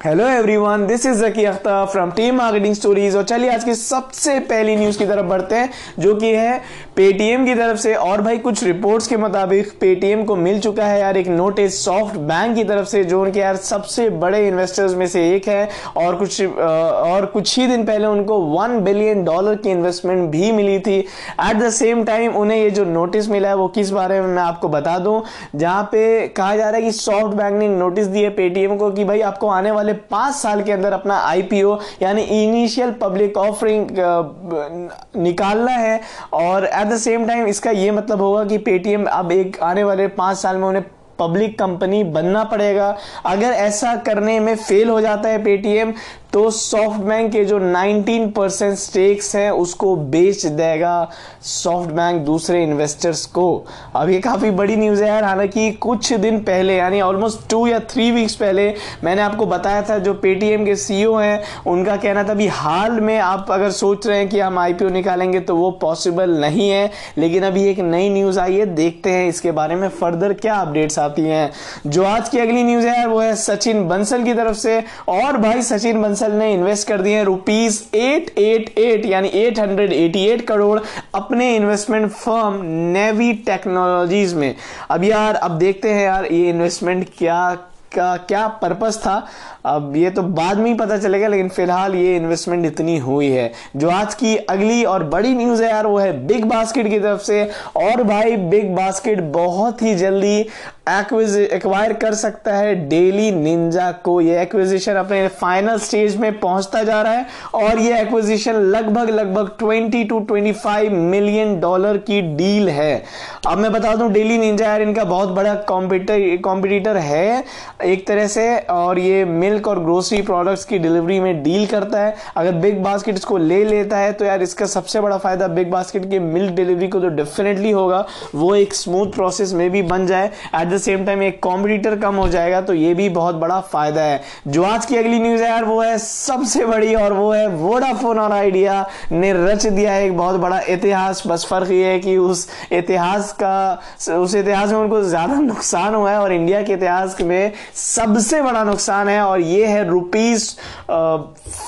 Hello everyone this is Zaki Akhtar from team marketing stories और चलिए आज की सबसे पहली न्यूज़ की तरफ़ बढ़ते हैं, जो कि है पेटीएम की तरफ़ से। और भाई कुछ रिपोर्ट्स के मुताबिक पेटीएम को मिल चुका है यार एक नोटिस सॉफ्ट बैंक की तरफ़ से, जो उनके यार सबसे बड़े इन्वेस्टर्स में से एक है। और कुछ और कुछ ही दिन पहले उनको वन बिलियन डॉलर की इन्वेस्टमेंट भी मिली थी। एट द सेम टाइम उन्हें ये जो नोटिस मिला है, वो किस बारे में मैं आपको बता दूँ? जहाँ पे कहा जा रहा है कि सॉफ्ट बैंक ने नोटिस दिए पेटीएम को कि भाई आपको आने वाले वाले पाँच साल के अंदर अपना आईपीओ यानी इनिशियल पब्लिक ऑफरिंग निकालना है। और एट द सेम टाइम इसका ये मतलब होगा कि पेटीएम अब एक आने वाले पाँच साल में उन्हें पब्लिक कंपनी बनना पड़ेगा। अगर ऐसा करने में फेल हो जाता है पेटीएम तो सॉफ्ट बैंक के जो 19 परसेंट स्टेक्स हैं, उसको बेच देगा सॉफ्ट बैंक दूसरे इन्वेस्टर्स को। अब ये काफ़ी बड़ी न्यूज़ है यार, हालाँकि कुछ दिन पहले, यानी ऑलमोस्ट टू या थ्री वीक्स पहले, मैंने आपको बताया था जो पेटीएम के सीईओ हैं, उनका कहना था, अभी हाल में आप अगर सोच रहे हैं कि हम आईपीओ निकालेंगे तो वो पॉसिबल नहीं है। लेकिन अभी एक नई न्यूज़ आई है, देखते हैं इसके बारे में फर्दर क्या अपडेट्स आती हैं। जो आज की अगली न्यूज़ है, वो है सचिन बंसल की तरफ़ से। और भाई, सचिन बंसल बंसल ने इन्वेस्ट कर दिए रुपीज़ एट एट एट यानी eight hundred eighty eight crore अपने इन्वेस्टमेंट फर्म नेवी टेक्नोलॉजीज़ में। अब यार, अब देखते हैं यार, ये इन्वेस्टमेंट क्या का क्या पर्पस था। अब ये तो बाद में ही पता चलेगा, लेकिन फ़िलहाल ये इन्वेस्टमेंट इतनी हुई है। जो आज की अगली और बड़ी न्यूज़ है यार, वो है बिग बास्केट की तरफ़ से। और भाई बिग बास्केट बहुत ही जल्दी एक्वायर कर सकता है डेली निंजा को। ये एक्विजिशन अपने फाइनल स्टेज में पहुँचता जा रहा है और ये एक्विजिशन लगभग लगभग 20 टू 25 मिलियन डॉलर की डील है। अब मैं बता दूँ डेली निंजा यार इनका बहुत बड़ा कॉम्पिटर कॉम्पिटिटर है एक तरह से और ये मिल्क और ग्रोसरी प्रोडक्ट्स की डिलीवरी में डील करता है। अगर बिग बास्केट इसको ले लेता है तो यार इसका सबसे बड़ा फ़ायदा बिग बास्केट के मिल्क डिलीवरी को तो डेफिनेटली होगा। वो एक स्मूथ प्रोसेस में भी बन जाए। एट द सेम टाइम एक कॉम्पिटिटर कम हो जाएगा तो ये भी बहुत बड़ा फ़ायदा है। जो आज की अगली न्यूज़ है यार, वो है सबसे बड़ी और वो है वोडाफोन और आइडिया ने रच दिया है एक बहुत बड़ा इतिहास। बस फ़र्क ये है कि उस इतिहास का, उस इतिहास में उनको ज़्यादा नुकसान हुआ है और इंडिया के इतिहास में सबसे बड़ा नुकसान है और ये है रुपीज़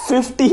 फिफ्टी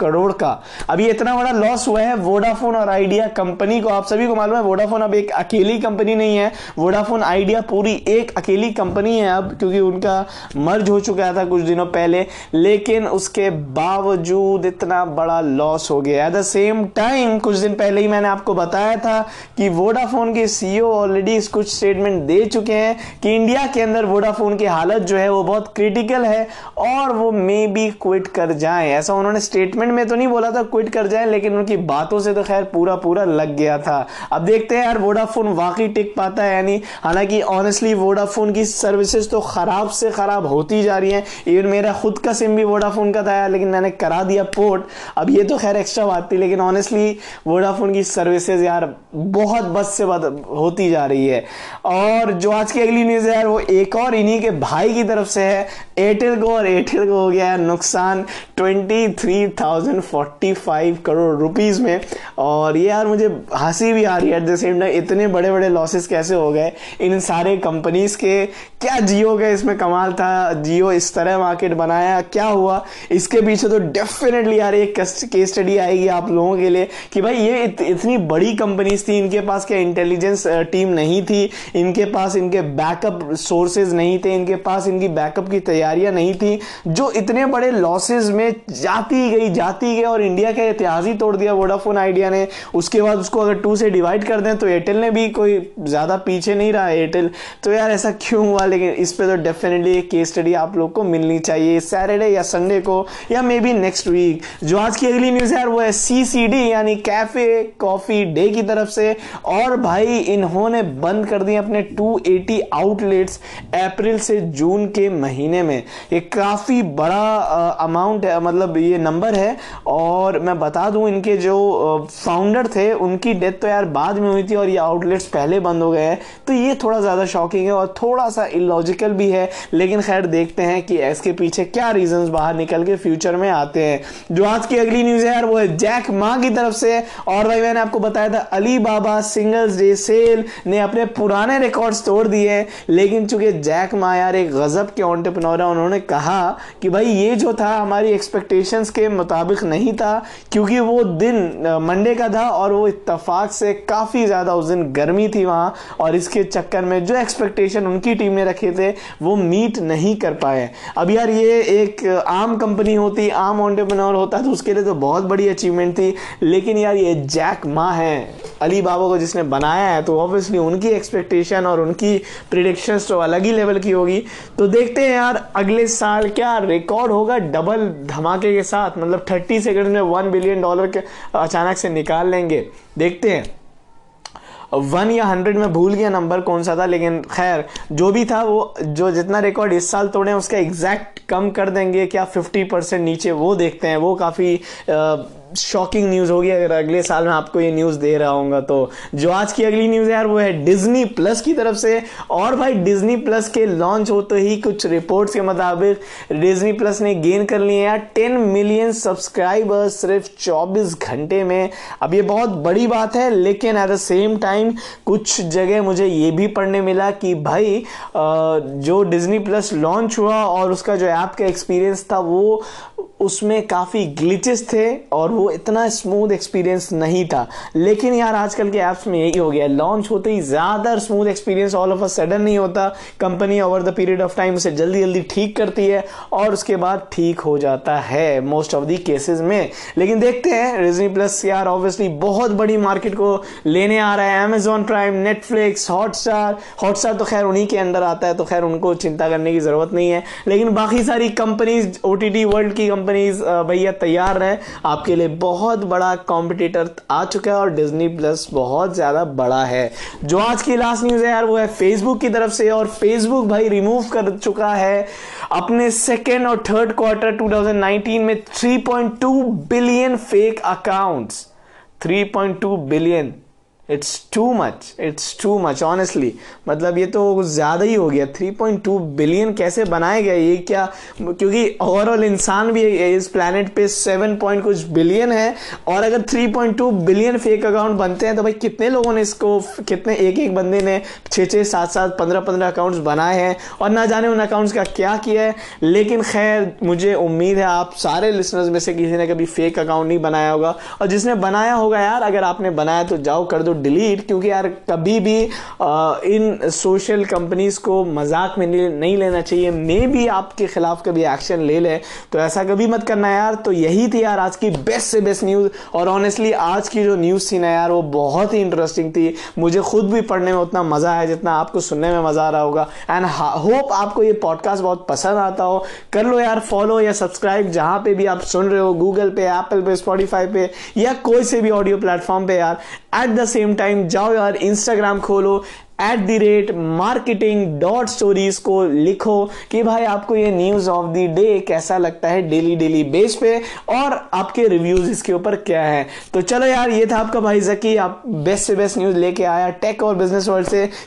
करोड़ का। अभी इतना बड़ा लॉस हुआ है वोडाफोन और आइडिया कंपनी को। आप सभी को मालूम है वोडाफोन अब एक अकेली कंपनी नहीं है। वोडाफोन आइडिया पूरी एक अकेली कंपनी है अब, क्योंकि उनका मर्ज हो चुका था कुछ दिनों पहले, लेकिन उसके बावजूद इतना बड़ा लॉस हो गया। एट द सेम टाइम कुछ दिन पहले ही मैंने आपको बताया था कि वोडाफोन के सीईओ ऑलरेडी कुछ स्टेटमेंट दे चुके हैं कि इंडिया के अंदर वोडाफोन की हालत जो है वो बहुत क्रिटिकल है और वो मे बी क्विट कर जाए। ऐसा उन्होंने स्टेटमेंट में तो नहीं बोला था क्विट कर जाए, लेकिन उनकी बातों से तो खैर पूरा पूरा लग गया था। अब देखते हैं यार वोडाफोन वाकई टिक पाता है है, यानी हालाँकि ऑनेस्टली वोडाफोन की सर्विसेज़ तो ख़राब से ख़राब होती जा रही हैं। इवन मेरा खुद का सिम भी वोडाफोन का था लेकिन मैंने करा दिया पोर्ट अब ये तो खैर एक्स्ट्रा बात थी, लेकिन ऑनेस्टली वोडाफोन की सर्विसेज़ यार बहुत बस से बद होती जा रही है। और जो आज की अगली न्यूज़ है यार, वो एक और इन्हीं के भाई की तरफ़ से है। एयरटेल को, और एयरटेल को हो गया है नुकसान twenty three thousand forty five crore rupees में। और ये यार मुझे हँसी भी आ रही है एट द सेम टाइम इतने बड़े बड़े लॉसेस कैसे हो गए? इन सारे कंपनीज़ के क्या जियो का इसमें कमाल था। जियो इस तरह मार्केट बनाया। क्या हुआ? इसके पीछे तो डेफिनेटली यार एक केस स्टडी आएगी आप लोगों के लिए कि भाई ये इत, इतनी बड़ी कंपनीज़ थी इनके पास क्या इंटेलिजेंस टीम नहीं थी? इनके पास इनके बैकअप सोर्सेज नहीं थे? इनके पास इनकी बैकअप की तैयारियाँ नहीं थी? जो इतने बड़े लॉसेज में जाती गई जाती गई और इंडिया का इतिहास ही तोड़ दिया वोडाफोन आइडिया ने। उसके बाद उसको अगर टू से डिवाइड कर दें तो एयरटेल ने भी कोई ज़्यादा पीछे नहीं रहा एयरटेल तो यार ऐसा क्यों हुआ? लेकिन इस पे तो डेफिनेटली एक केस स्टडी आप लोग को मिलनी चाहिए सैटरडे या संडे को, या मे बी नेक्स्ट वीक जो आज की अगली न्यूज़ है वो है सी यानी कैफ़े कॉफ़ी डे की तरफ़ से। और भाई, इन्होंने बंद कर दिए अपने 280 आउटलेट्स अप्रैल से जून के महीने में। ये काफ़ी बड़ा अमाउंट है मतलब ये नंबर है। और मैं बता दूँ, इनके जो फाउंडर थे, उनकी डेथ तो यार बाद में हुई थी और ये आउटलेट्स पहले बंद हो हो गए हैं तो ये थोड़ा ज़्यादा शॉकिंग है और थोड़ा सा इलॉजिकल भी है। लेकिन खैर, देखते हैं कि इसके पीछे क्या रीजंस बाहर निकल के फ्यूचर में आते हैं। जो आज की अगली न्यूज़ है यार, वो है जैक माँ की तरफ़ से। और भाई, मैंने आपको बताया था Alibaba singles day sale ने अपने पुराने रिकॉर्ड्स तोड़ दिए हैं। लेकिन चूँकि जैक मा यार एक गजब के ऑन्टरप्रनोर है, उन्होंने कहा कि भाई, ये जो था, हमारी एक्सपेक्टेशंस के मुताबिक नहीं था। क्योंकि वो दिन मंडे का था और वो इत्तफाक से काफ़ी ज़्यादा उस दिन गर्मी थी वहाँ। और इसके चक्कर में जो एक्सपेक्टेशन उनकी टीम ने रखे थे, वो मीट नहीं कर पाए। अब यार ये एक आम कंपनी होती, आम ऑन्टरप्रनोर होता तो उसके लिए तो बहुत बड़ी अचीवमेंट थी। लेकिन यार ये जैक मा है, अली बाबा को जिसने बनाया है तो ऑब्वियसली उनकी एक्सपेक्टेशन और उनकी प्रिडिक्शंस तो अलग ही लेवल की होगी। तो देखते हैं यार, अगले साल क्या रिकॉर्ड होगा डबल धमाके के साथ? मतलब थर्टी सेकेंड में वन बिलियन डॉलर के अचानक से निकाल लेंगे। देखते हैं। वन या हंड्रेड में भूल गया नंबर कौन सा था, लेकिन खैर, जो भी था वो, जो जितना रिकॉर्ड इस साल तोड़े उसका एग्जैक्ट कम कर देंगे, क्या फिफ्टी परसेंट नीचे वो देखते हैं, वो काफ़ी शॉकिंग न्यूज़ होगी अगर अगले साल में आपको ये न्यूज़ दे रहा हूँ तो। जो आज की अगली न्यूज़ है यार, वो है डिज्नी प्लस की तरफ़ से। और भाई डिज्नी प्लस के लॉन्च होते ही कुछ रिपोर्ट्स के मुताबिक डिज्नी प्लस ने गेन कर लिए यार टेन मिलियन सब्सक्राइबर्स सिर्फ़ 24 घंटे में। अब ये बहुत बड़ी बात है, लेकिन एट द सेम टाइम कुछ जगह मुझे ये भी पढ़ने मिला कि भाई जो डिज्नी प्लस लॉन्च हुआ और उसका जो ऐप का एक्सपीरियंस था, वो उसमें काफ़ी ग्लिचेस थे और वो इतना स्मूथ एक्सपीरियंस नहीं था। लेकिन यार, आजकल के ऐप्स में यही हो गया। लॉन्च होते ही ज़्यादा smooth experience all of a sudden नहीं होता। Company over the period of time उसे जल्दी जल्दी ठीक करती है और उसके बाद ठीक हो जाता है मोस्ट ऑफ़ दी केसेस में। लेकिन देखते हैं रिजनी प्लस यार ऑब्वियसली बहुत बड़ी मार्केट को लेने आ रहा है। Amazon Prime Netflix Hotstar Hotstar तो खैर उन्हीं के अंदर आता है तो खैर उनको चिंता करने की ज़रूरत नहीं है। लेकिन बाकी सारी कंपनीज़ ओटीटी वर्ल्ड की कंपनीज़ भैया तैयार रहे आपके लिए बहुत बड़ा कॉम्पिटिटर आ चुका है और डिजनी प्लस बहुत ज़्यादा बड़ा है। जो आज की लास्ट न्यूज़ है यार, वो है फेसबुक की तरफ़ से और फेसबुक भाई रिमूव कर चुका है अपने सेकेंड और थर्ड क्वार्टर 2019 में 3.2 billion fake accounts 3.2 billion it's too much it's too much honestly मतलब ये तो ज़्यादा ही हो गया। 3.2 बिलियन कैसे बनाए गए? ये क्या क्योंकि ओवरऑल इंसान भी इस प्लानट पे 7 पॉइंट कुछ बिलियन है। और अगर 3.2 बिलियन फेक अकाउंट बनते हैं तो भाई कितने लोगों ने इसको कितने एक एक बंदे ने छः छः सात सात पंद्रह पंद्रह अकाउंट्स बनाए हैं? और ना जाने उन अकाउंट्स का क्या किया है। लेकिन खैर, मुझे उम्मीद है आप सारे लिसनर्स में से किसी ने कभी फेक अकाउंट नहीं बनाया होगा। और जिसने बनाया होगा यार, अगर आपने बनाया तो जाओ कर दो डिलीट क्योंकि यार कभी भी आ, इन सोशल कंपनीज़ को मज़ाक में नहीं लेना चाहिए। मे भी आपके खिलाफ कभी एक्शन ले ले तो ऐसा कभी मत करना यार। तो यही थी यार आज की बेस्ट से बेस्ट न्यूज़ और ऑनेस्टली आज की जो न्यूज़ थी ना यार वो बहुत ही इंटरेस्टिंग थी। मुझे खुद भी पढ़ने में उतना मज़ा आया जितना आपको सुनने में मज़ा आ रहा होगा। एंड होप आपको ये पॉडकास्ट बहुत पसंद आता हो। कर लो यार फॉलो या सब्सक्राइब जहाँ पे भी आप सुन रहे हो गूगल पे एप्पल पे स्पॉटीफाई पे या कोई से भी ऑडियो प्लेटफॉर्म पे यार। एट द सेम टाइम जाओ यार इंस्टाग्राम खोलो at the rate marketing dot stories को लिखो कि भाई आपको ये न्यूज़ ऑफ़ द डे कैसा लगता है डेली डेली बेस पे और आपके रिव्यूज़ इसके ऊपर क्या है। तो चलो यार, ये था आपका भाई जकी, आप बेस्ट से बेस्ट न्यूज़ लेके आया टेक और बिज़नेस वर्ल्ड से।